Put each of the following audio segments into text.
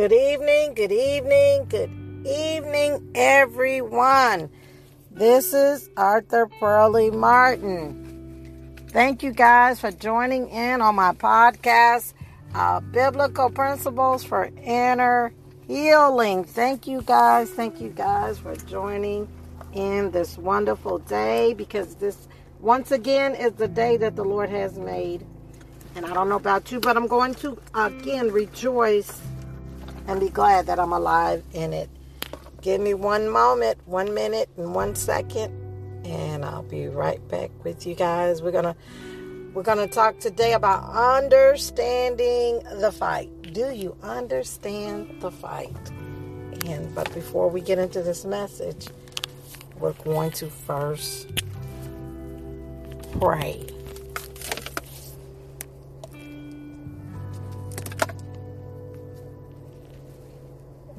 Good evening, good evening, good evening, everyone. This is Arthur Pearlie Martin. Thank you guys for joining in on my podcast, uh, Biblical Principles for Inner Healing. Thank you guys. Thank you guys for joining in this wonderful day because this, once again, is the day that the Lord has made. And I don't know about you, but I'm going to again rejoice and be glad that I'm alive in it. Give me one moment, one minute, and one second, and I'll be right back with you guys. We're gonna we're gonna talk today about understanding the fight. Do you understand the fight? And but before we get into this message, we're going to first pray.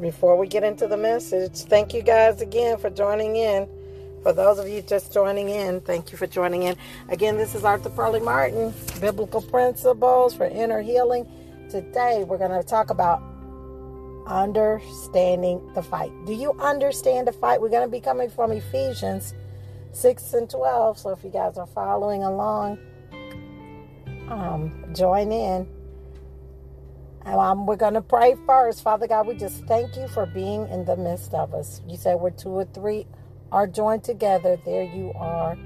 Before we get into the message, thank you guys again for joining in. For those of you just joining in, thank you for joining in. Again, this is Arthur Pearlie Martin, Biblical Principles for Inner Healing. Today, we're going to talk about understanding the fight. Do you understand the fight? We're going to be coming from Ephesians 6 and 12. So if you guys are following along, um, join in. Um, we're going to pray first. Father God, we just thank you for being in the midst of us. You said we're two or three are joined together. There you are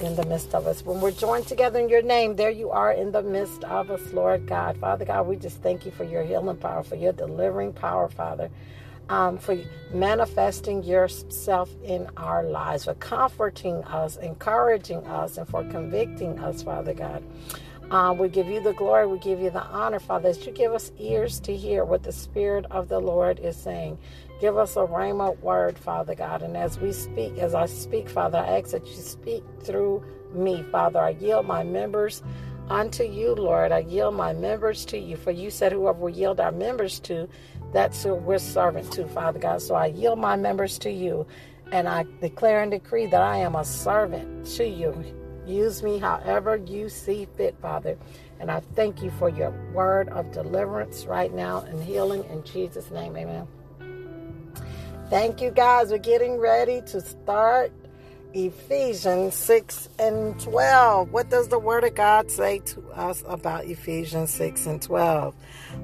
in the midst of us. When we're joined together in your name, there you are in the midst of us, Lord God. Father God, we just thank you for your healing power, for your delivering power, Father. Um, for manifesting yourself in our lives, for comforting us, encouraging us, and for convicting us, Father God. Um, we give you the glory. We give you the honor, Father, that you give us ears to hear what the Spirit of the Lord is saying. Give us a rhema word, Father God. And as we speak, as I speak, Father, I ask that you speak through me, Father. I yield my members unto you, Lord. I yield my members to you. For you said, whoever we yield our members to, that's who we're servant to, Father God. So I yield my members to you. And I declare and decree that I am a servant to you Use me however you see fit, Father. And I thank you for your word of deliverance right now and healing in Jesus' name. Amen. Thank you, guys. We're getting ready to start Ephesians 6 and 12. What does the Word of God say to us about Ephesians 6 and 12?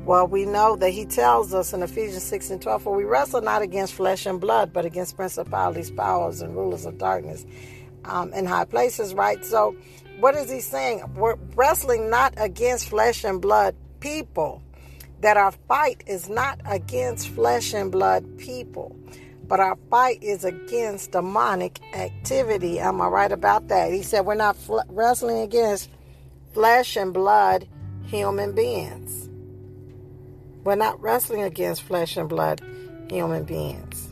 Well, we know that He tells us in Ephesians 6 and 12, for we wrestle not against flesh and blood, but against principalities, powers, and rulers of darkness um, in high places, right? So, what is he saying? We're wrestling not against flesh and blood people. That our fight is not against flesh and blood people, but our fight is against demonic activity. Am I right about that? He said we're not fl- wrestling against flesh and blood human beings. We're not wrestling against flesh and blood human beings.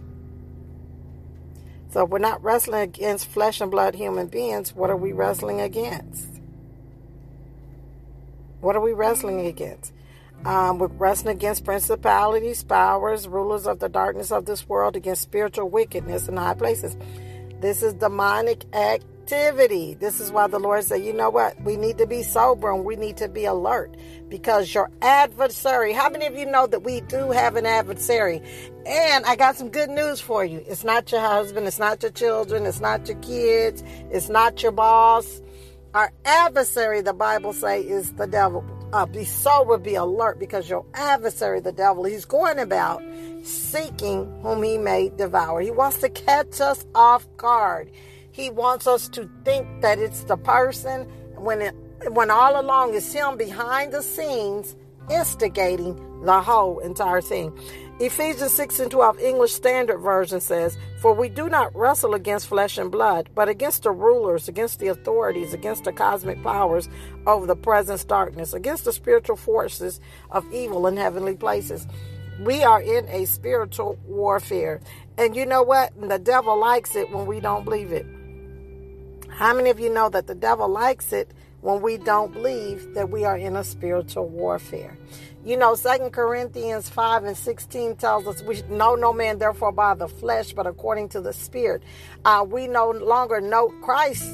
So we're not wrestling against flesh and blood human beings. What are we wrestling against? What are we wrestling against? Um, we're wrestling against principalities, powers, rulers of the darkness of this world, against spiritual wickedness in high places. This is demonic activity. This is why the Lord said, you know what? We need to be sober and we need to be alert because your adversary, how many of you know that we do have an adversary? And I got some good news for you. It's not your husband, it's not your children, it's not your kids, it's not your boss. Our adversary, the Bible say, is the devil. Uh, be sober, be alert, because your adversary, the devil, he's going about seeking whom he may devour. He wants to catch us off guard. He wants us to think that it's the person when it when all along it's him behind the scenes instigating the whole entire thing. Ephesians 6 and 12 English Standard Version says, For we do not wrestle against flesh and blood, but against the rulers, against the authorities, against the cosmic powers over the present darkness, against the spiritual forces of evil in heavenly places. We are in a spiritual warfare. And you know what? The devil likes it when we don't believe it. How many of you know that the devil likes it when we don't believe that we are in a spiritual warfare? You know, Second Corinthians 5 and 16 tells us we know no man therefore by the flesh, but according to the Spirit. Uh, we no longer know Christ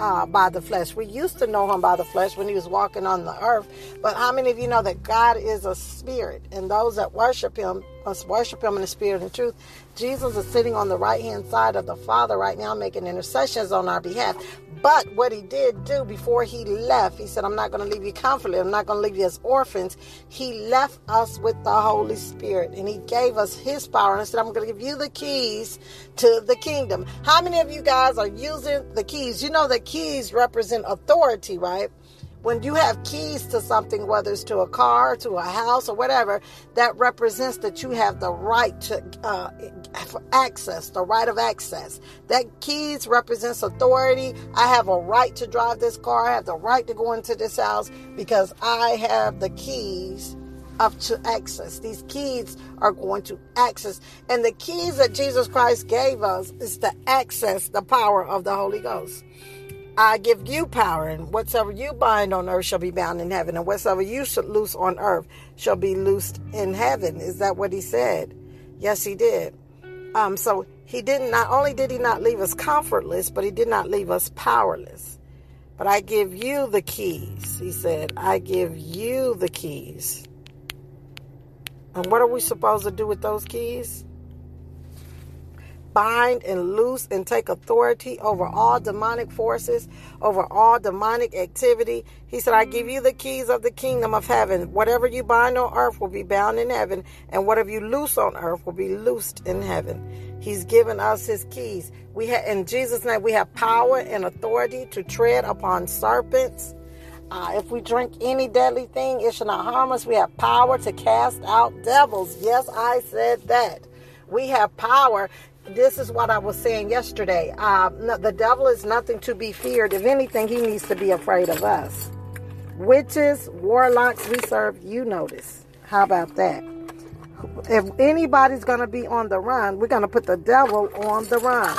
uh, by the flesh. We used to know him by the flesh when he was walking on the earth. But how many of you know that God is a spirit, and those that worship him must worship him in the spirit and truth? Jesus is sitting on the right hand side of the Father right now, making intercessions on our behalf. But what he did do before he left, he said, I'm not going to leave you comfortless. I'm not going to leave you as orphans. He left us with the Holy Spirit and he gave us his power and said, I'm going to give you the keys to the kingdom. How many of you guys are using the keys? You know that keys represent authority, right? When you have keys to something, whether it's to a car, to a house, or whatever, that represents that you have the right to uh, access, the right of access. That keys represents authority. I have a right to drive this car. I have the right to go into this house because I have the keys of to access. These keys are going to access. And the keys that Jesus Christ gave us is to access the power of the Holy Ghost. I give you power, and whatsoever you bind on earth shall be bound in heaven, and whatsoever you loose on earth shall be loosed in heaven. Is that what he said? Yes, he did. Um, so he didn't. Not only did he not leave us comfortless, but he did not leave us powerless. But I give you the keys. He said, I give you the keys. And what are we supposed to do with those keys? Bind and loose and take authority over all demonic forces, over all demonic activity. He said, I give you the keys of the kingdom of heaven. Whatever you bind on earth will be bound in heaven, and whatever you loose on earth will be loosed in heaven. He's given us his keys. We have in Jesus' name we have power and authority to tread upon serpents. Uh, if we drink any deadly thing, it shall not harm us. We have power to cast out devils. Yes, I said that. We have power this is what I was saying yesterday. Uh, no, the devil is nothing to be feared. If anything, he needs to be afraid of us. Witches, warlocks, we serve you notice. How about that? If anybody's going to be on the run, we're going to put the devil on the run.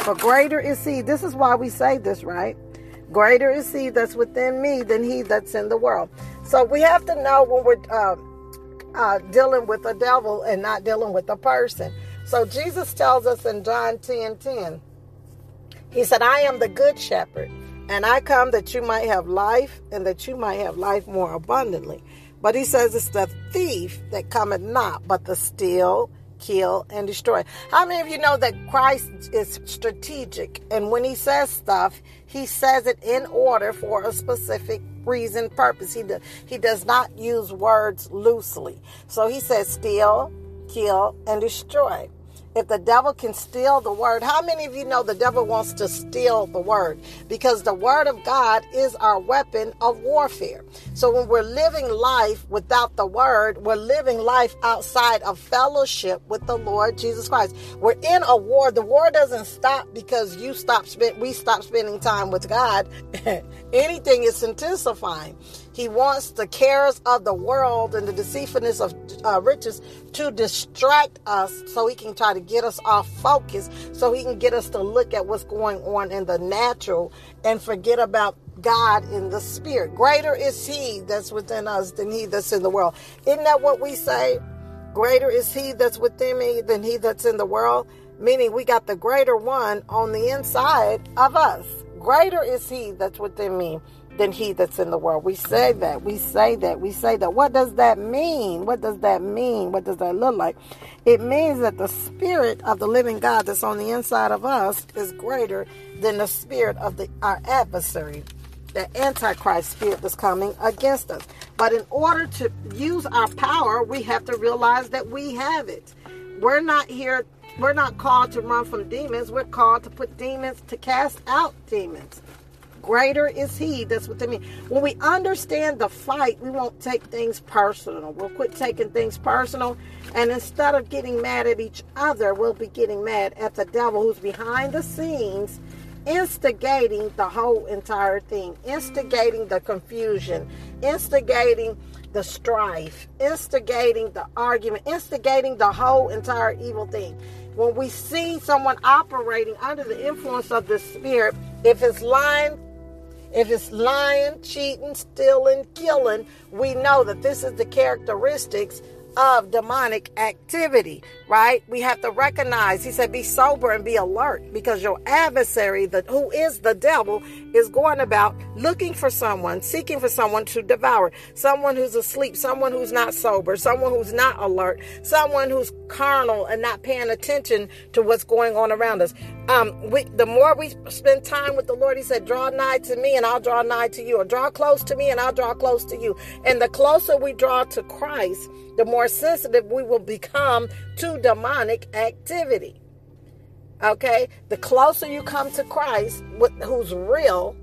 For greater is he. This is why we say this, right? Greater is he that's within me than he that's in the world. So we have to know when we're uh, uh, dealing with a devil and not dealing with a person. So Jesus tells us in John 10 10, He said, I am the good shepherd, and I come that you might have life and that you might have life more abundantly. But he says it's the thief that cometh not, but the steal, kill, and destroy. How many of you know that Christ is strategic? And when he says stuff, he says it in order for a specific reason, purpose. He, do, he does not use words loosely. So he says steal, kill, and destroy if the devil can steal the word, how many of you know the devil wants to steal the word? Because the word of God is our weapon of warfare. So when we're living life without the word, we're living life outside of fellowship with the Lord Jesus Christ. We're in a war. The war doesn't stop because you stop we stop spending time with God. Anything is intensifying. He wants the cares of the world and the deceitfulness of uh, riches to distract us so he can try to get us off focus, so he can get us to look at what's going on in the natural and forget about God in the spirit. Greater is he that's within us than he that's in the world. Isn't that what we say? Greater is he that's within me than he that's in the world. Meaning we got the greater one on the inside of us. Greater is he that's within me than he that's in the world. We say that. We say that. We say that. What does that mean? What does that mean? What does that look like? It means that the spirit of the living God that's on the inside of us is greater than the spirit of the our adversary, the antichrist spirit that's coming against us. But in order to use our power, we have to realize that we have it. We're not here we're not called to run from demons. We're called to put demons to cast out demons. Greater is He that's what they mean. When we understand the fight, we won't take things personal. We'll quit taking things personal. And instead of getting mad at each other, we'll be getting mad at the devil who's behind the scenes, instigating the whole entire thing, instigating the confusion, instigating the strife, instigating the argument, instigating the whole entire evil thing. When we see someone operating under the influence of the Spirit, if it's lying, if it's lying, cheating, stealing, killing, we know that this is the characteristics of demonic activity, right? We have to recognize, he said, be sober and be alert because your adversary, the, who is the devil, is going about looking for someone, seeking for someone to devour, someone who's asleep, someone who's not sober, someone who's not alert, someone who's carnal and not paying attention to what's going on around us. Um, we, the more we spend time with the Lord, he said, draw nigh to me and I'll draw nigh to you, or draw close to me and I'll draw close to you. And the closer we draw to Christ, the more sensitive we will become to demonic activity. Okay? The closer you come to Christ, who's real,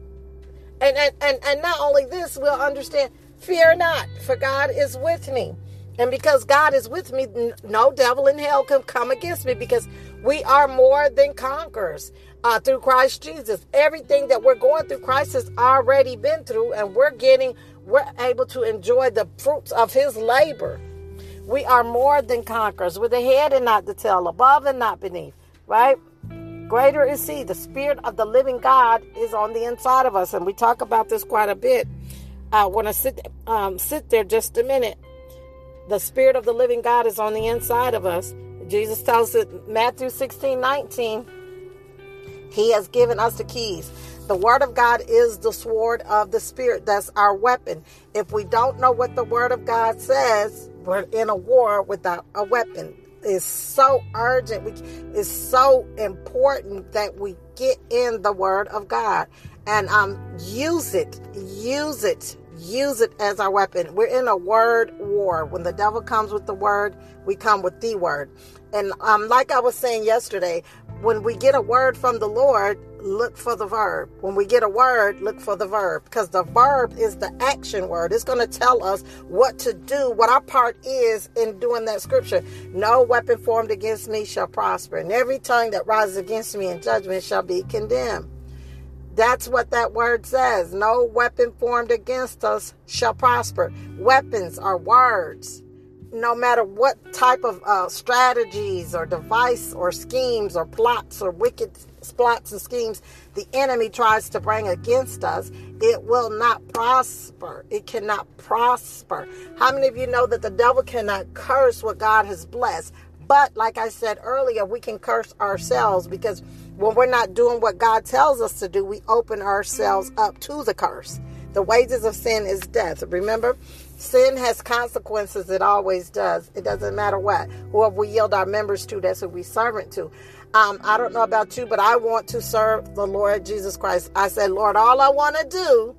and, and, and, and not only this, we'll understand fear not, for God is with me. And because God is with me, no devil in hell can come against me because we are more than conquerors uh, through Christ Jesus. Everything that we're going through, Christ has already been through, and we're getting, we're able to enjoy the fruits of his labor. We are more than conquerors. We're the head and not the tail, above and not beneath, right? Greater is He. The Spirit of the living God is on the inside of us. And we talk about this quite a bit. I want to sit, um, sit there just a minute. The Spirit of the living God is on the inside of us. Jesus tells it, Matthew 16 19. He has given us the keys. The Word of God is the sword of the Spirit. That's our weapon. If we don't know what the Word of God says, we're in a war without a weapon. It's so urgent. We, it's so important that we get in the Word of God and um, use it. Use it. Use it as our weapon. We're in a word war. When the devil comes with the word, we come with the word. And um, like I was saying yesterday, when we get a word from the Lord, look for the verb. When we get a word, look for the verb because the verb is the action word. It's going to tell us what to do, what our part is in doing that scripture. No weapon formed against me shall prosper, and every tongue that rises against me in judgment shall be condemned. That's what that word says. No weapon formed against us shall prosper. Weapons are words no matter what type of uh, strategies or device or schemes or plots or wicked plots and schemes the enemy tries to bring against us, it will not prosper. It cannot prosper. How many of you know that the devil cannot curse what God has blessed? But like I said earlier, we can curse ourselves because when we're not doing what God tells us to do, we open ourselves up to the curse. The wages of sin is death. Remember, Sin has consequences. It always does. It doesn't matter what. Whoever we yield our members to, that's who we servant to. Um, I don't know about you, but I want to serve the Lord Jesus Christ. I said, Lord, all I want to do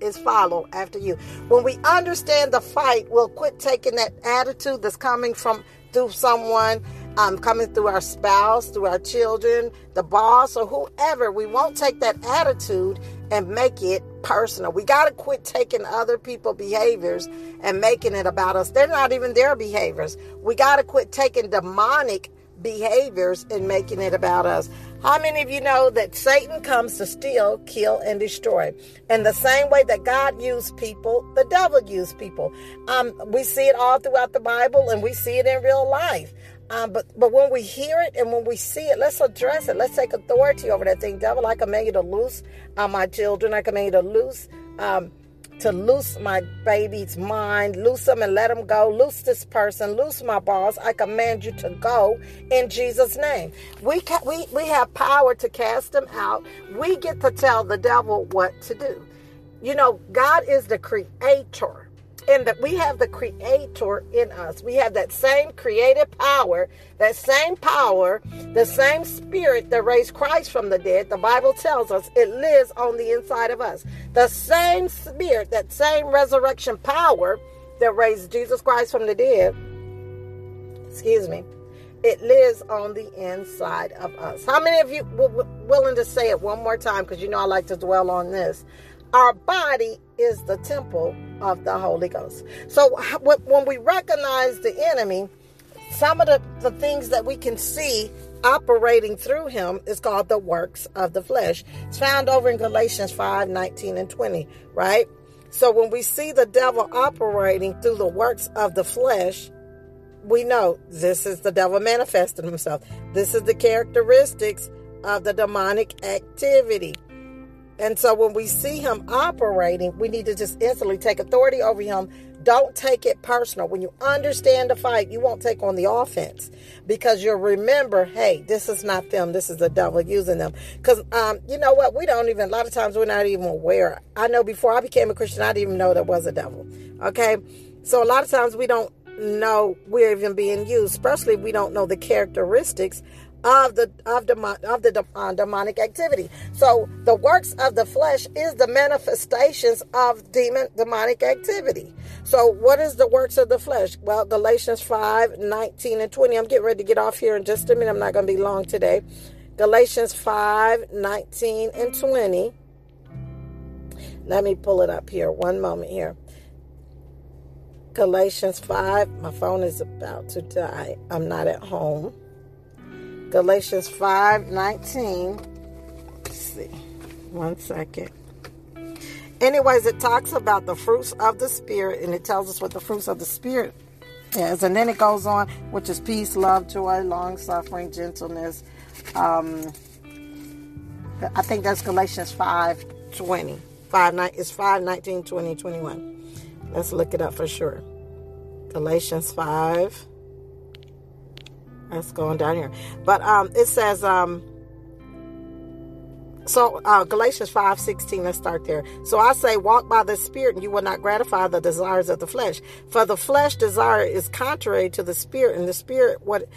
is follow after you. When we understand the fight, we'll quit taking that attitude that's coming from through someone, um, coming through our spouse, through our children, the boss, or whoever. We won't take that attitude and make it personal. We got to quit taking other people's behaviors and making it about us. They're not even their behaviors. We got to quit taking demonic behaviors and making it about us. How many of you know that Satan comes to steal, kill, and destroy? And the same way that God used people, the devil used people. Um, we see it all throughout the Bible and we see it in real life. Um, but but when we hear it and when we see it, let's address it. Let's take authority over that thing. Devil, I command you to loose uh, my children. I command you to loose, um, to loose my baby's mind. Loose them and let them go. Loose this person. Loose my boss. I command you to go in Jesus' name. We ca- we we have power to cast them out. We get to tell the devil what to do. You know, God is the creator and that we have the creator in us. We have that same creative power, that same power, the same spirit that raised Christ from the dead. The Bible tells us it lives on the inside of us. The same spirit, that same resurrection power that raised Jesus Christ from the dead, excuse me, it lives on the inside of us. How many of you w- willing to say it one more time? Because you know I like to dwell on this. Our body is the temple of the Holy Ghost. So when we recognize the enemy, some of the, the things that we can see operating through him is called the works of the flesh. It's found over in Galatians 5 19 and 20, right? So when we see the devil operating through the works of the flesh, we know this is the devil manifesting himself. This is the characteristics of the demonic activity. And so when we see him operating, we need to just instantly take authority over him. don't take it personal. When you understand the fight, you won't take on the offense because you'll remember, hey, this is not them. This is the devil using them. Because um, you know what? We don't even, a lot of times we're not even aware. I know before I became a Christian, I didn't even know there was a devil. Okay? So a lot of times we don't know we're even being used, especially if we don't know the characteristics of the of the of the uh, demonic activity. So the works of the flesh is the manifestations of demon demonic activity. So what is the works of the flesh? Well, Galatians 5, 19 and 20. I'm getting ready to get off here in just a minute. I'm not going to be long today. Galatians 5, 19 and 20. Let me pull it up here. One moment here. Galatians 5. My phone is about to die. I'm not at home. Galatians 5 19. Let's see. One second. Anyways, it talks about the fruits of the Spirit and it tells us what the fruits of the Spirit is. And then it goes on, which is peace, love, joy, long suffering, gentleness. Um, I think that's Galatians 5 20. 5, it's 5 19, 20, 21. Let's look it up for sure. Galatians 5 Let's go on down here. But um, it says, um, so uh, Galatians 5 16, let's start there. So I say, walk by the Spirit, and you will not gratify the desires of the flesh. For the flesh desire is contrary to the Spirit, and the Spirit what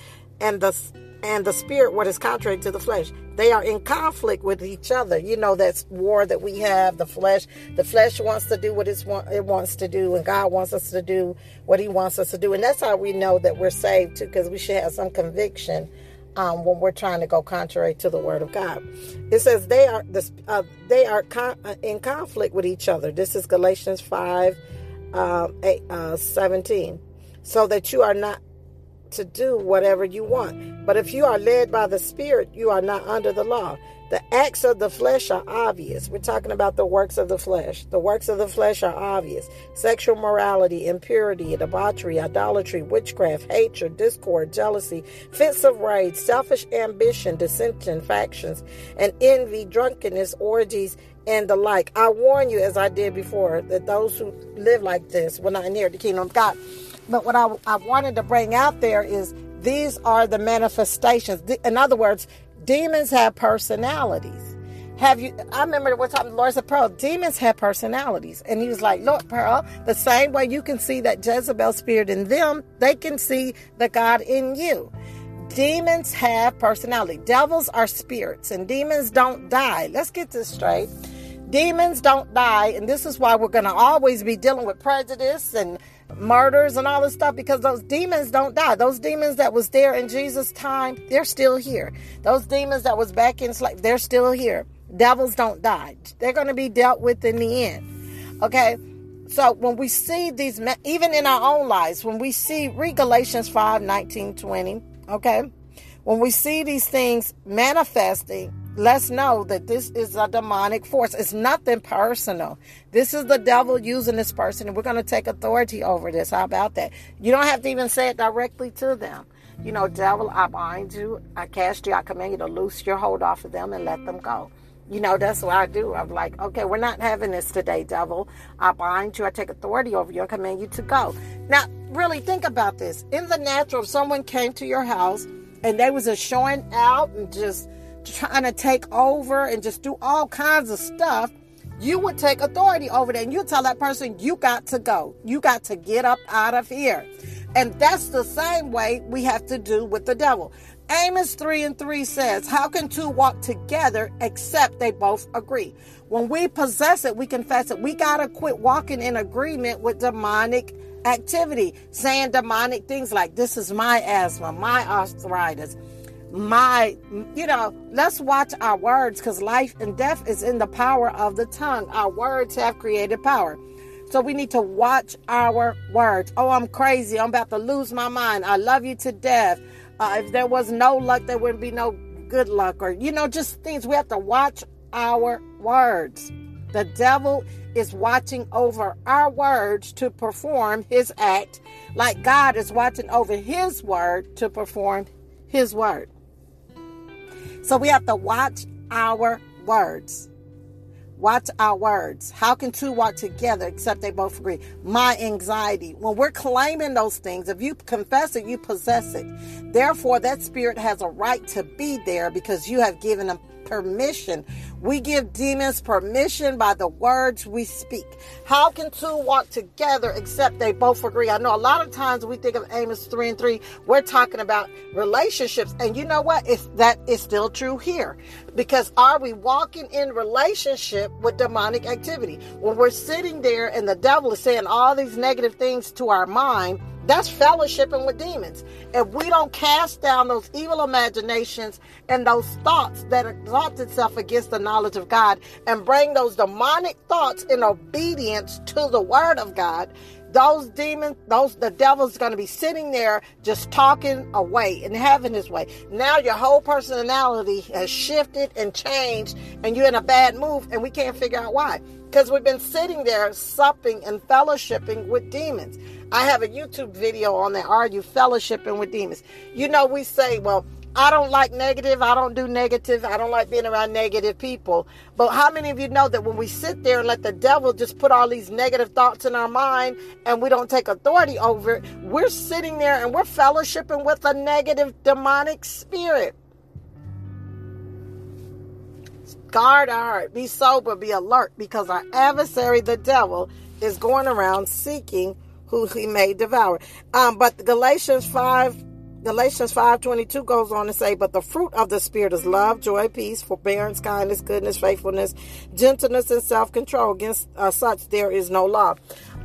and the and the spirit what is contrary to the flesh. They are in conflict with each other. You know that's war that we have the flesh the flesh wants to do what it wants to do and god wants us to do what he wants us to do. And that's how we know that we're saved too because we should have some conviction um, when we're trying to go contrary to the word of god. It says they are uh, they are con- uh, in conflict with each other. This is galatians 5 um, 8, uh, 17 so that you are not to do whatever you want. But if you are led by the Spirit, you are not under the law. The acts of the flesh are obvious. We're talking about the works of the flesh. The works of the flesh are obvious sexual morality, impurity, debauchery, idolatry, witchcraft, hatred, discord, jealousy, fits of rage, selfish ambition, dissension, factions, and envy, drunkenness, orgies, and the like. I warn you, as I did before, that those who live like this will not inherit the kingdom of God. But what I, I wanted to bring out there is these are the manifestations. In other words, demons have personalities. Have you? I remember one time the Lord said, Pearl, demons have personalities. And he was like, Look, Pearl, the same way you can see that Jezebel spirit in them, they can see the God in you. Demons have personality. Devils are spirits, and demons don't die. Let's get this straight. Demons don't die, and this is why we're going to always be dealing with prejudice and murders and all this stuff because those demons don't die. Those demons that was there in Jesus' time, they're still here. Those demons that was back in slave, they're still here. Devils don't die. They're going to be dealt with in the end. Okay? So when we see these, even in our own lives, when we see, read Galatians 5, 19, 20, okay? When we see these things manifesting, let's know that this is a demonic force. It's nothing personal. This is the devil using this person, and we're going to take authority over this. How about that? You don't have to even say it directly to them. You know, devil, I bind you, I cast you, I command you to loose your hold off of them and let them go. You know, that's what I do. I'm like, okay, we're not having this today, devil. I bind you, I take authority over you, I command you to go. Now, really think about this. In the natural, if someone came to your house and they was just showing out and just trying to take over and just do all kinds of stuff, you would take authority over that and you tell that person, you got to go. You got to get up out of here. And that's the same way we have to do with the devil. Amos 3 and 3 says, How can two walk together except they both agree? When we possess it, we confess it. We got to quit walking in agreement with demonic activity, saying demonic things like, This is my asthma, my arthritis my you know let's watch our words because life and death is in the power of the tongue. Our words have created power. So we need to watch our words. Oh i'm crazy. I'm about to lose my mind. I love you to death. Uh, if there was no luck there wouldn't be no good luck or you know just things. We have to watch our words. The devil is watching over our words to perform his act like god is watching over his word to perform his word so we have to watch our words. Watch our words. How can two walk together except they both agree? My anxiety. When we're claiming those things, if you confess it, you possess it. Therefore, that spirit has a right to be there because you have given them permission. We give demons permission by the words we speak. How can two walk together except they both agree? I know a lot of times we think of Amos 3 and 3, we're talking about relationships. And you know what? If that is still true here. Because are we walking in relationship with demonic activity? When we're sitting there and the devil is saying all these negative things to our mind, that's fellowshipping with demons. If we don't cast down those evil imaginations and those thoughts that exalt itself against the knowledge of God and bring those demonic thoughts in obedience to the word of God, those demons, those the devil's going to be sitting there just talking away and having his way. Now your whole personality has shifted and changed, and you're in a bad mood, and we can't figure out why. Because we've been sitting there supping and fellowshipping with demons. I have a YouTube video on that. Are you fellowshipping with demons? You know, we say, well, I don't like negative. I don't do negative. I don't like being around negative people. But how many of you know that when we sit there and let the devil just put all these negative thoughts in our mind and we don't take authority over it, we're sitting there and we're fellowshipping with a negative demonic spirit. Guard our heart. Be sober. Be alert because our adversary, the devil, is going around seeking who he may devour. Um, but Galatians 5 Galatians 5:22 goes on to say, "But the fruit of the spirit is love, joy, peace, forbearance, kindness, goodness, faithfulness, gentleness, and self-control. Against uh, such there is no law."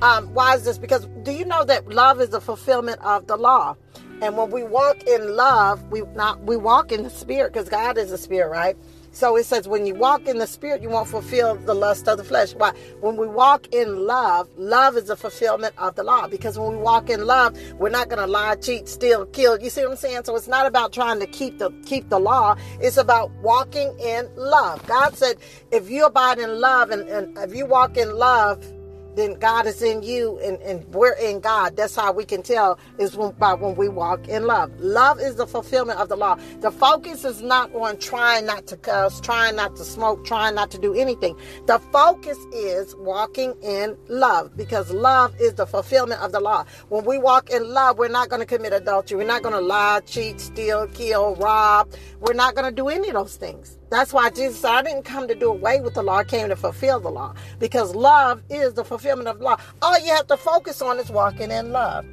Um, why is this? Because do you know that love is the fulfillment of the law? And when we walk in love, we not we walk in the spirit because God is a spirit, right? So it says, when you walk in the spirit, you won't fulfill the lust of the flesh. Why? When we walk in love, love is the fulfillment of the law. Because when we walk in love, we're not going to lie, cheat, steal, kill. You see what I'm saying? So it's not about trying to keep the keep the law. It's about walking in love. God said, if you abide in love and, and if you walk in love, then God is in you and, and we're in God. That's how we can tell is when, by when we walk in love. Love is the fulfillment of the law. The focus is not on trying not to cuss, trying not to smoke, trying not to do anything. The focus is walking in love because love is the fulfillment of the law. When we walk in love, we're not going to commit adultery. We're not going to lie, cheat, steal, kill, rob. We're not going to do any of those things. That's why Jesus said, I didn't come to do away with the law, I came to fulfill the law. Because love is the fulfillment of the law. All you have to focus on is walking in love.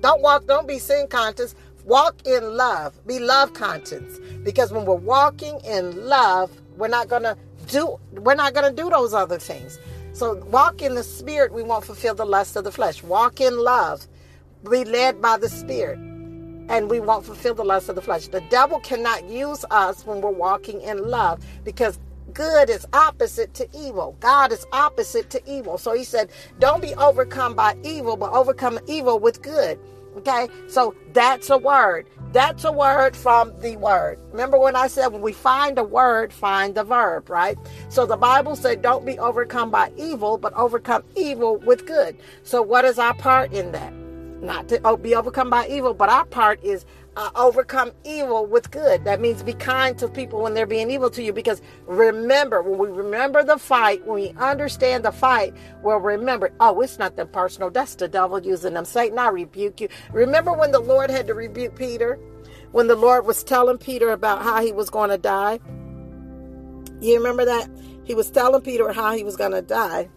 Don't walk, don't be sin conscious. Walk in love. Be love conscious. Because when we're walking in love, we're not gonna do we're not gonna do those other things. So walk in the spirit, we won't fulfill the lust of the flesh. Walk in love. Be led by the spirit and we won't fulfill the lust of the flesh. The devil cannot use us when we're walking in love because good is opposite to evil. God is opposite to evil. So he said, don't be overcome by evil, but overcome evil with good. Okay, so that's a word. That's a word from the word. Remember when I said when we find a word, find the verb, right? So the Bible said, don't be overcome by evil, but overcome evil with good. So what is our part in that? Not to be overcome by evil, but our part is uh, overcome evil with good. That means be kind to people when they're being evil to you. Because remember, when we remember the fight, when we understand the fight, we'll remember, oh, it's not the personal. That's the devil using them. Satan, I rebuke you. Remember when the Lord had to rebuke Peter? When the Lord was telling Peter about how he was going to die? You remember that? He was telling Peter how he was going to die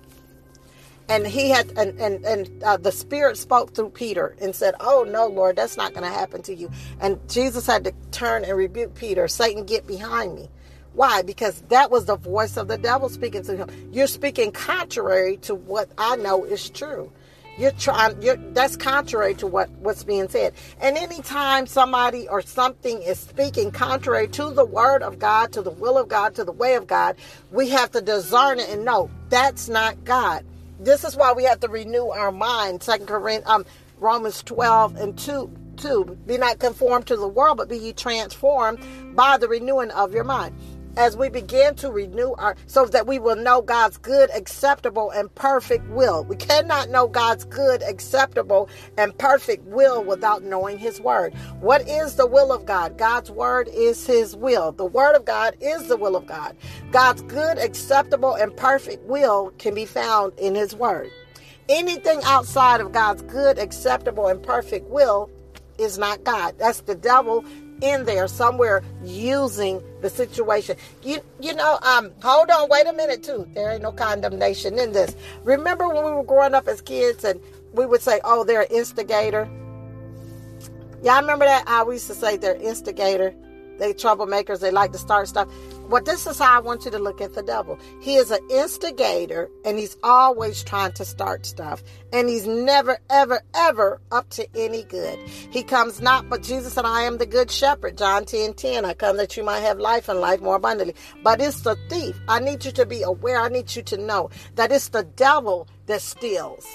and he had and and, and uh, the spirit spoke through peter and said oh no lord that's not going to happen to you. And jesus had to turn and rebuke peter satan get behind me. Why? Because that was the voice of the devil speaking to him. You're speaking contrary to what i know is true. You're trying you're that's contrary to what what's being said. And anytime somebody or something is speaking contrary to the word of god to the will of god to the way of god we have to discern it and know that's not god this is why we have to renew our mind. Second Corinthians, um, Romans 12 and 2, 2. Be not conformed to the world, but be ye transformed by the renewing of your mind. As we begin to renew our so that we will know God's good, acceptable, and perfect will. We cannot know God's good, acceptable, and perfect will without knowing his word. What is the will of God? God's word is his will. The word of God is the will of God. God's good, acceptable, and perfect will can be found in his word. Anything outside of God's good, acceptable, and perfect will is not God. That's the devil in there somewhere using the situation. You you know, um, hold on, wait a minute too. There ain't no condemnation in this. Remember when we were growing up as kids and we would say, Oh, they're an instigator. Y'all remember that? I used to say they're instigator. They troublemakers, they like to start stuff. But this is how I want you to look at the devil. He is an instigator and he's always trying to start stuff. And he's never, ever, ever up to any good. He comes not, but Jesus said, I am the good shepherd. John 10 10. I come that you might have life and life more abundantly. But it's the thief. I need you to be aware. I need you to know that it's the devil that steals.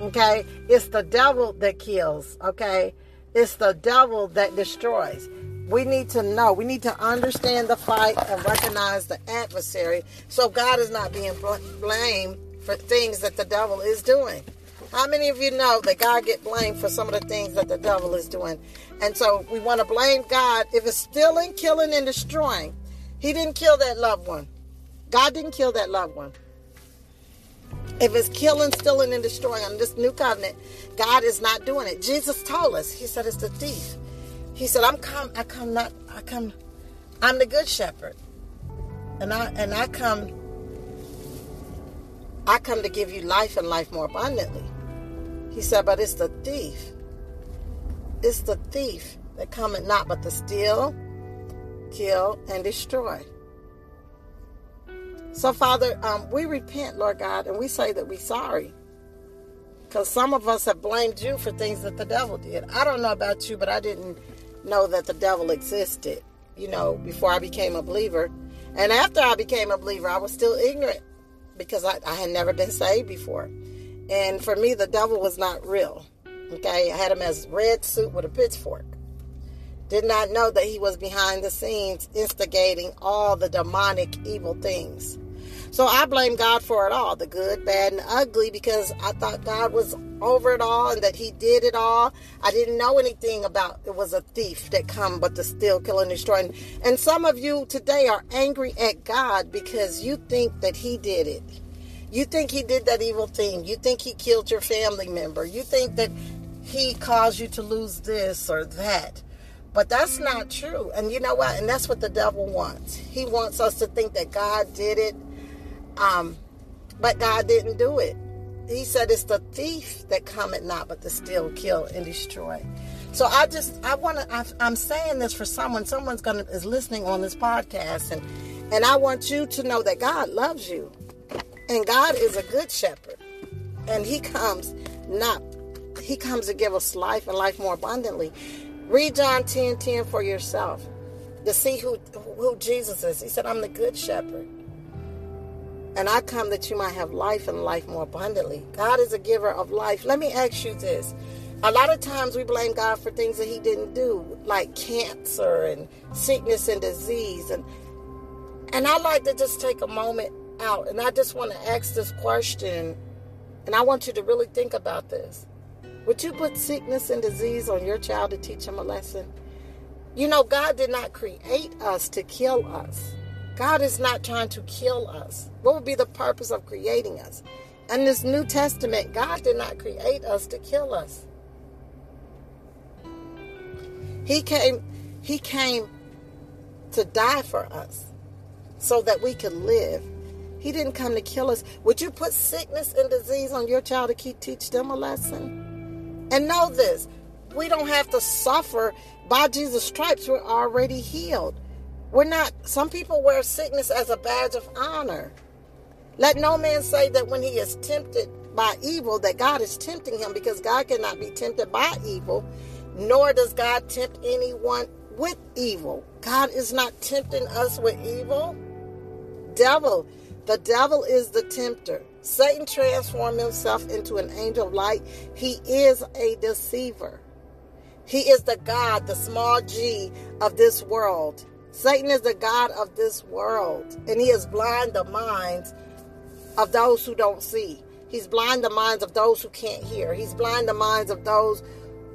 Okay? It's the devil that kills. Okay? It's the devil that destroys we need to know. We need to understand the fight and recognize the adversary so God is not being blamed for things that the devil is doing. How many of you know that God get blamed for some of the things that the devil is doing? And so we want to blame God if it's stealing, killing, and destroying. He didn't kill that loved one. God didn't kill that loved one. If it's killing, stealing, and destroying on this new covenant, God is not doing it. Jesus told us, He said it's the thief. He said, I'm come, I come not, I come, I'm the good shepherd. And I and I come I come to give you life and life more abundantly. He said, but it's the thief. It's the thief that cometh not but to steal, kill, and destroy. So, Father, um, we repent, Lord God, and we say that we're sorry. Because some of us have blamed you for things that the devil did. I don't know about you, but I didn't know that the devil existed, you know, before I became a believer. And after I became a believer, I was still ignorant because I, I had never been saved before. And for me, the devil was not real. Okay, I had him as red suit with a pitchfork. Did not know that he was behind the scenes instigating all the demonic evil things. So I blame God for it all the good, bad, and ugly because I thought God was over it all and that He did it all. I didn't know anything about it was a thief that come but to steal, kill, and destroy. And some of you today are angry at God because you think that He did it. You think He did that evil thing. You think He killed your family member. You think that He caused you to lose this or that. But that's not true. And you know what? And that's what the devil wants. He wants us to think that God did it um, but God didn't do it. He said it's the thief that cometh not, but to steal, kill, and destroy. So I just I want to I'm saying this for someone. Someone's gonna is listening on this podcast, and and I want you to know that God loves you, and God is a good shepherd, and He comes not He comes to give us life and life more abundantly. Read John 10 10 for yourself to see who who Jesus is. He said, I'm the good shepherd. And I come that you might have life and life more abundantly. God is a giver of life. Let me ask you this. A lot of times we blame God for things that He didn't do, like cancer and sickness and disease. And and I like to just take a moment out and I just want to ask this question. And I want you to really think about this. Would you put sickness and disease on your child to teach him a lesson? You know, God did not create us to kill us. God is not trying to kill us. What would be the purpose of creating us? In this New Testament, God did not create us to kill us. He came he came to die for us so that we could live. He didn't come to kill us. Would you put sickness and disease on your child to keep teach them a lesson? And know this, we don't have to suffer by Jesus' stripes. We're already healed. We're not, some people wear sickness as a badge of honor. Let no man say that when he is tempted by evil, that God is tempting him, because God cannot be tempted by evil, nor does God tempt anyone with evil. God is not tempting us with evil. Devil, the devil is the tempter. Satan transformed himself into an angel of light. He is a deceiver. He is the God, the small g of this world Satan is the God of this world, and he is blind the minds of those who don't see. He's blind the minds of those who can't hear. He's blind the minds of those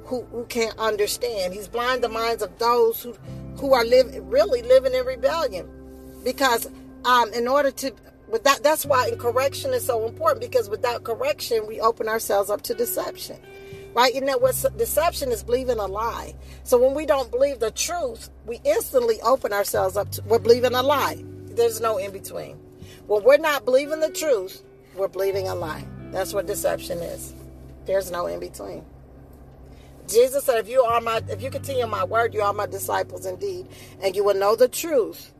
who, who can't understand. He's blind the minds of those who, who are live, really living in rebellion. Because um, in order to with that that's why correction is so important because without correction we open ourselves up to deception right? You know what? Deception is believing a lie. So when we don't believe the truth we instantly open ourselves up to we're believing a lie. There's no in between. When we're not believing the truth we're believing a lie. That's what deception is. There's no in between. Jesus said if you are my if you continue my word you are my disciples indeed and you will know the truth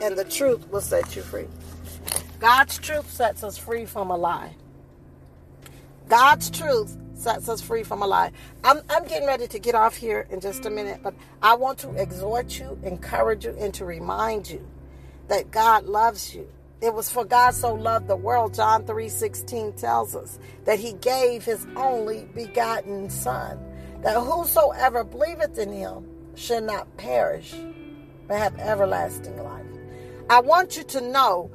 and the truth will set you free. God's truth sets us free from a lie. God's truth sets us free from a lie. I'm, I'm getting ready to get off here in just a minute, but I want to exhort you, encourage you, and to remind you that God loves you. It was for God so loved the world, John 3:16 tells us, that he gave his only begotten son, that whosoever believeth in him should not perish, but have everlasting life. I want you to know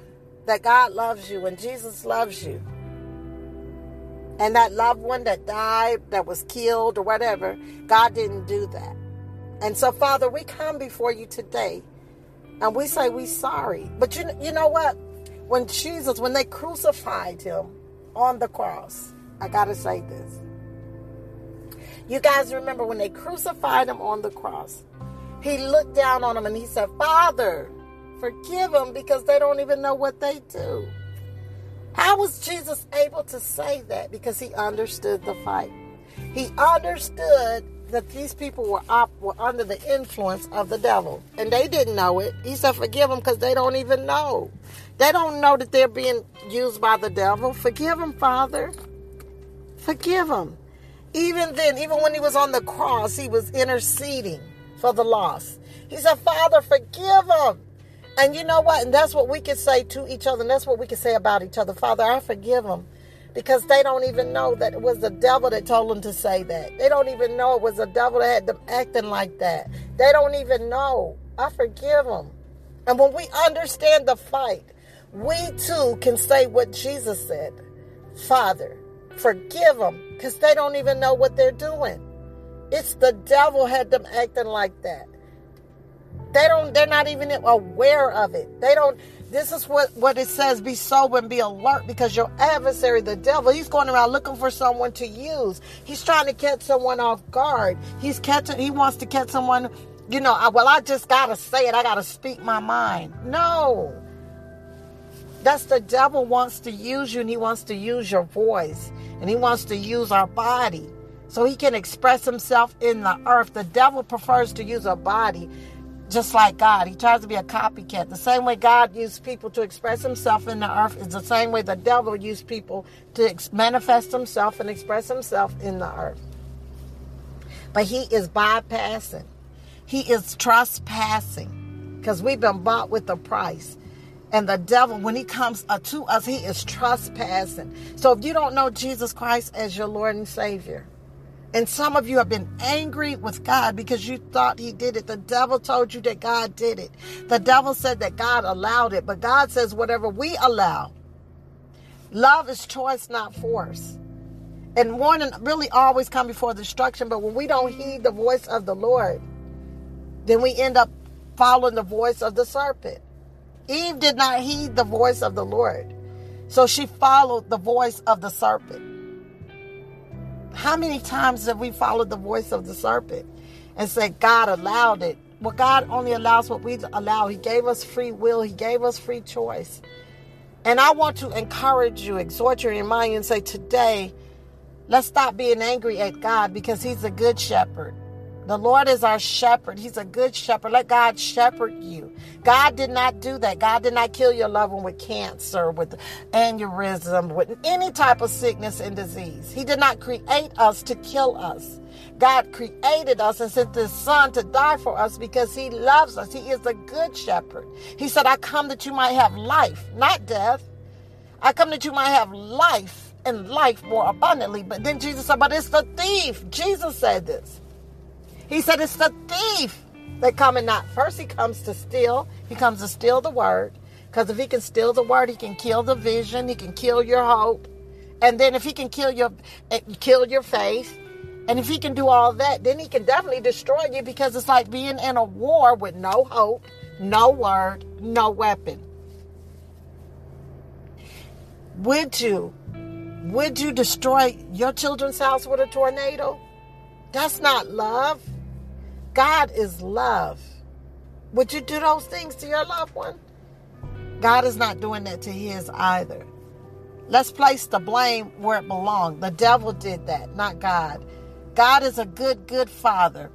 that God loves you and Jesus loves you. And that loved one that died, that was killed, or whatever, God didn't do that. And so, Father, we come before you today and we say we're sorry. But you, you know what? When Jesus, when they crucified him on the cross, I got to say this. You guys remember when they crucified him on the cross, he looked down on him and he said, Father, Forgive them because they don't even know what they do. How was Jesus able to say that? Because he understood the fight. He understood that these people were up were under the influence of the devil and they didn't know it. He said forgive them because they don't even know. They don't know that they're being used by the devil. Forgive them father. Forgive them even then even when he was on the cross he was interceding for the lost. He said father forgive them and you know what? And that's what we can say to each other. And that's what we can say about each other. Father, I forgive them because they don't even know that it was the devil that told them to say that. They don't even know it was the devil that had them acting like that. They don't even know. I forgive them. And when we understand the fight, we too can say what Jesus said Father, forgive them because they don't even know what they're doing. It's the devil had them acting like that. They don't, they're not even aware of it. They don't, this is what, what it says be sober and be alert because your adversary, the devil, he's going around looking for someone to use. He's trying to catch someone off guard. He's catching, he wants to catch someone, you know, well, I just got to say it. I got to speak my mind. No. That's the devil wants to use you and he wants to use your voice and he wants to use our body so he can express himself in the earth. The devil prefers to use a body just like God. He tries to be a copycat. The same way God used people to express himself in the earth is the same way the devil used people to manifest himself and express himself in the earth. But he is bypassing, he is trespassing because we've been bought with a price. And the devil, when he comes uh, to us, he is trespassing. So if you don't know Jesus Christ as your Lord and Savior, and some of you have been angry with God because you thought He did it. The devil told you that God did it. The devil said that God allowed it. But God says, whatever we allow, love is choice, not force. And warning really always come before destruction. But when we don't heed the voice of the Lord, then we end up following the voice of the serpent. Eve did not heed the voice of the Lord. So she followed the voice of the serpent. How many times have we followed the voice of the serpent and said God allowed it? Well, God only allows what we allow. He gave us free will, He gave us free choice. And I want to encourage you, exhort you, remind you, and say today, let's stop being angry at God because He's a good shepherd. The Lord is our shepherd. He's a good shepherd. Let God shepherd you. God did not do that. God did not kill your loved one with cancer, with aneurysm, with any type of sickness and disease. He did not create us to kill us. God created us and sent his son to die for us because he loves us. He is a good shepherd. He said, I come that you might have life, not death. I come that you might have life and life more abundantly. But then Jesus said, But it's the thief. Jesus said this. He said, It's the thief that come and not. First, he comes to steal. He comes to steal the word. Because if he can steal the word, he can kill the vision. He can kill your hope. And then if he can kill your eh, kill your faith, and if he can do all that, then he can definitely destroy you because it's like being in a war with no hope, no word, no weapon. Would you would you destroy your children's house with a tornado? That's not love. God is love. Would you do those things to your loved one? God is not doing that to his either. Let's place the blame where it belongs. The devil did that, not God. God is a good, good father.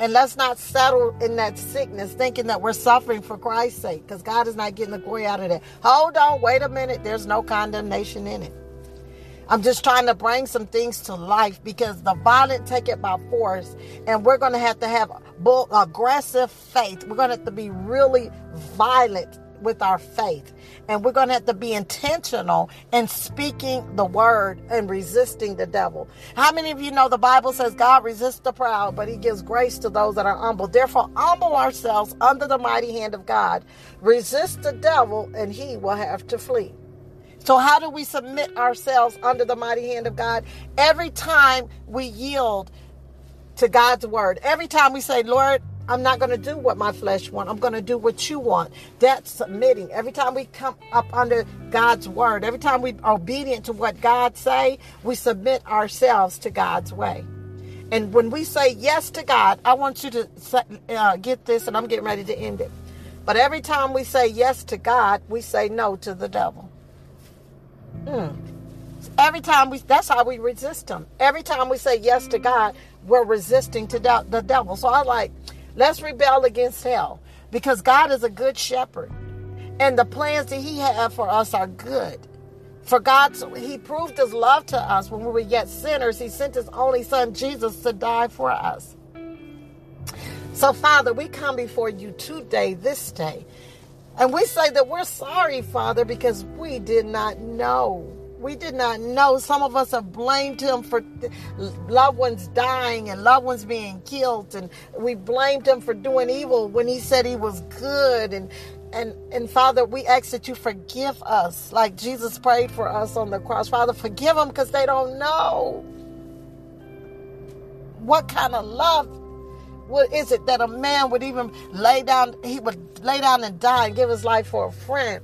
And let's not settle in that sickness thinking that we're suffering for Christ's sake because God is not getting the glory out of that. Hold on, wait a minute. There's no condemnation in it. I'm just trying to bring some things to life because the violent take it by force, and we're going to have to have bull, aggressive faith. We're going to have to be really violent with our faith, and we're going to have to be intentional in speaking the word and resisting the devil. How many of you know the Bible says God resists the proud, but He gives grace to those that are humble? Therefore, humble ourselves under the mighty hand of God, resist the devil, and He will have to flee. So, how do we submit ourselves under the mighty hand of God? Every time we yield to God's word, every time we say, Lord, I'm not going to do what my flesh wants. I'm going to do what you want. That's submitting. Every time we come up under God's word, every time we are obedient to what God say, we submit ourselves to God's way. And when we say yes to God, I want you to uh, get this, and I'm getting ready to end it. But every time we say yes to God, we say no to the devil. Mm. Every time we, that's how we resist him. Every time we say yes to God, we're resisting to doubt the devil. So I like, let's rebel against hell because God is a good shepherd, and the plans that He has for us are good. For God, He proved His love to us when we were yet sinners. He sent His only Son Jesus to die for us. So, Father, we come before you today, this day, and we say that we're sorry, Father, because we did not know. We did not know. Some of us have blamed him for loved ones dying and loved ones being killed. And we blamed him for doing evil when he said he was good. And, and, and Father, we ask that you forgive us like Jesus prayed for us on the cross. Father, forgive them because they don't know what kind of love what is it that a man would even lay down, he would lay down and die and give his life for a friend?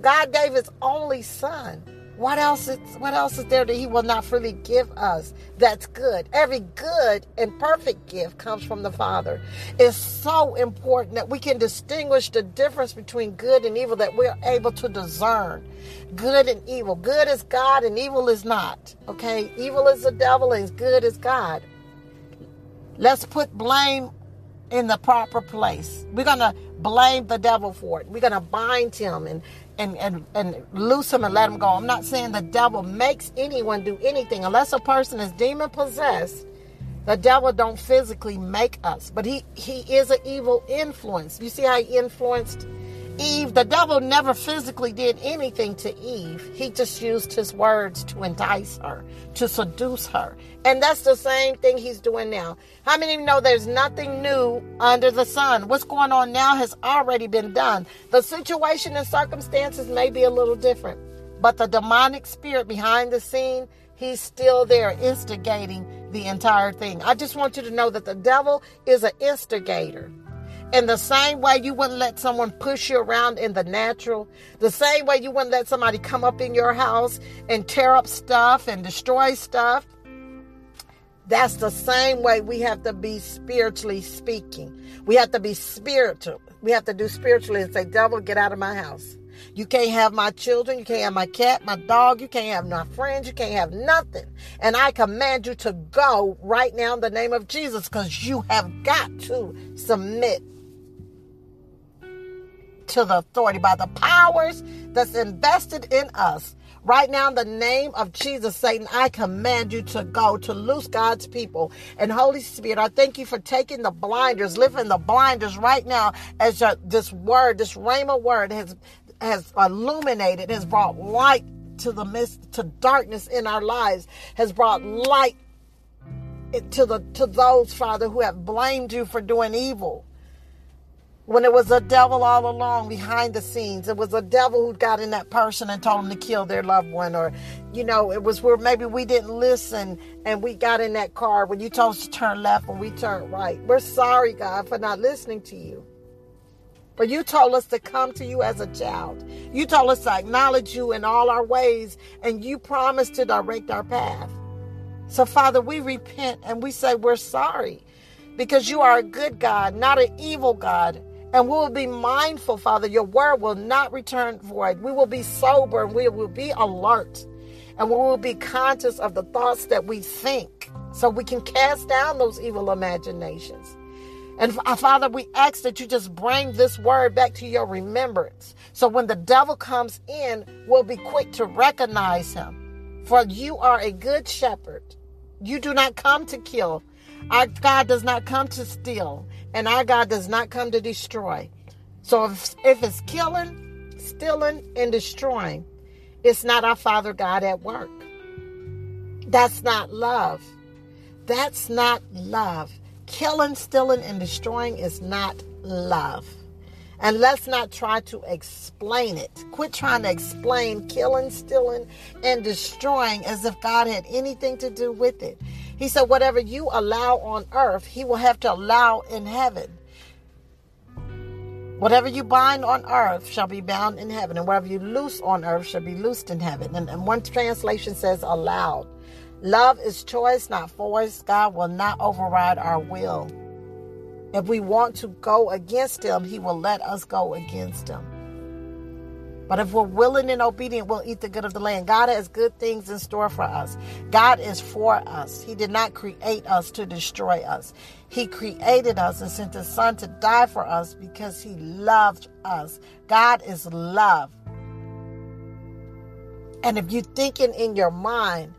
God gave his only son. What else is what else is there that he will not freely give us? That's good. Every good and perfect gift comes from the Father. It's so important that we can distinguish the difference between good and evil, that we're able to discern good and evil. Good is God and evil is not. Okay? Evil is the devil and good is God. Let's put blame in the proper place. We're going to blame the devil for it. We're going to bind him and, and, and, and loose him and let him go. I'm not saying the devil makes anyone do anything. Unless a person is demon possessed, the devil don't physically make us. But he, he is an evil influence. You see how he influenced Eve, the devil never physically did anything to Eve. He just used his words to entice her, to seduce her. And that's the same thing he's doing now. How many of you know there's nothing new under the sun? What's going on now has already been done. The situation and circumstances may be a little different, but the demonic spirit behind the scene, he's still there instigating the entire thing. I just want you to know that the devil is an instigator. In the same way you wouldn't let someone push you around in the natural, the same way you wouldn't let somebody come up in your house and tear up stuff and destroy stuff, that's the same way we have to be spiritually speaking. We have to be spiritual. We have to do spiritually and say, Devil, get out of my house. You can't have my children. You can't have my cat, my dog. You can't have my friends. You can't have nothing. And I command you to go right now in the name of Jesus because you have got to submit to the authority by the powers that's invested in us. Right now, in the name of Jesus, Satan, I command you to go to loose God's people. And Holy Spirit, I thank you for taking the blinders, lifting the blinders right now as your, this word, this Rhema word has has illuminated, has brought light to the mist, to darkness in our lives, has brought light to the to those, Father, who have blamed you for doing evil. When it was a devil all along behind the scenes, it was a devil who got in that person and told them to kill their loved one, or you know, it was where maybe we didn't listen and we got in that car when you told us to turn left and we turned right. We're sorry, God, for not listening to you. But you told us to come to you as a child. You told us to acknowledge you in all our ways, and you promised to direct our path. So, Father, we repent and we say we're sorry because you are a good God, not an evil God. And we will be mindful, Father. Your word will not return void. We will be sober and we will be alert. And we will be conscious of the thoughts that we think so we can cast down those evil imaginations. And uh, Father, we ask that you just bring this word back to your remembrance. So when the devil comes in, we'll be quick to recognize him. For you are a good shepherd. You do not come to kill. Our God does not come to steal. And our God does not come to destroy. So if, if it's killing, stealing, and destroying, it's not our Father God at work. That's not love. That's not love. Killing, stealing, and destroying is not love. And let's not try to explain it. Quit trying to explain killing, stealing, and destroying as if God had anything to do with it. He said, whatever you allow on earth, He will have to allow in heaven. Whatever you bind on earth shall be bound in heaven, and whatever you loose on earth shall be loosed in heaven. And, and one translation says allowed. Love is choice, not force. God will not override our will. If we want to go against Him, He will let us go against Him. But if we're willing and obedient, we'll eat the good of the land. God has good things in store for us. God is for us. He did not create us to destroy us. He created us and sent His Son to die for us because He loved us. God is love. And if you're thinking in your mind,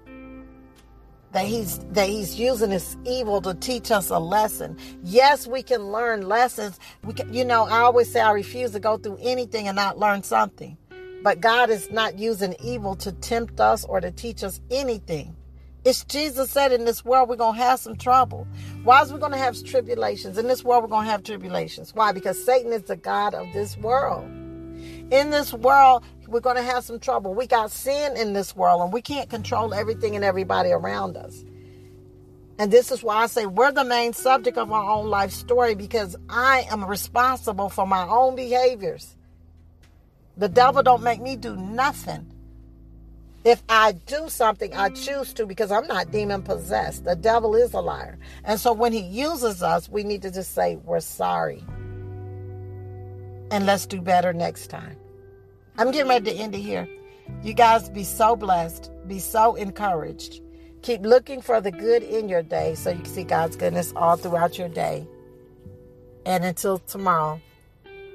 that he's that he's using this evil to teach us a lesson. Yes, we can learn lessons. We can, you know, I always say I refuse to go through anything and not learn something. But God is not using evil to tempt us or to teach us anything. It's Jesus said in this world we're going to have some trouble. Why is we going to have tribulations? In this world we're going to have tribulations. Why? Because Satan is the God of this world. In this world, we're going to have some trouble. We got sin in this world, and we can't control everything and everybody around us. And this is why I say we're the main subject of our own life story because I am responsible for my own behaviors. The devil don't make me do nothing. If I do something, I choose to because I'm not demon possessed. The devil is a liar. And so when he uses us, we need to just say, We're sorry. And let's do better next time. I'm getting ready to end it here. You guys be so blessed, be so encouraged. Keep looking for the good in your day so you can see God's goodness all throughout your day. And until tomorrow,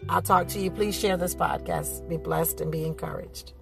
I'll talk to you. Please share this podcast. Be blessed and be encouraged.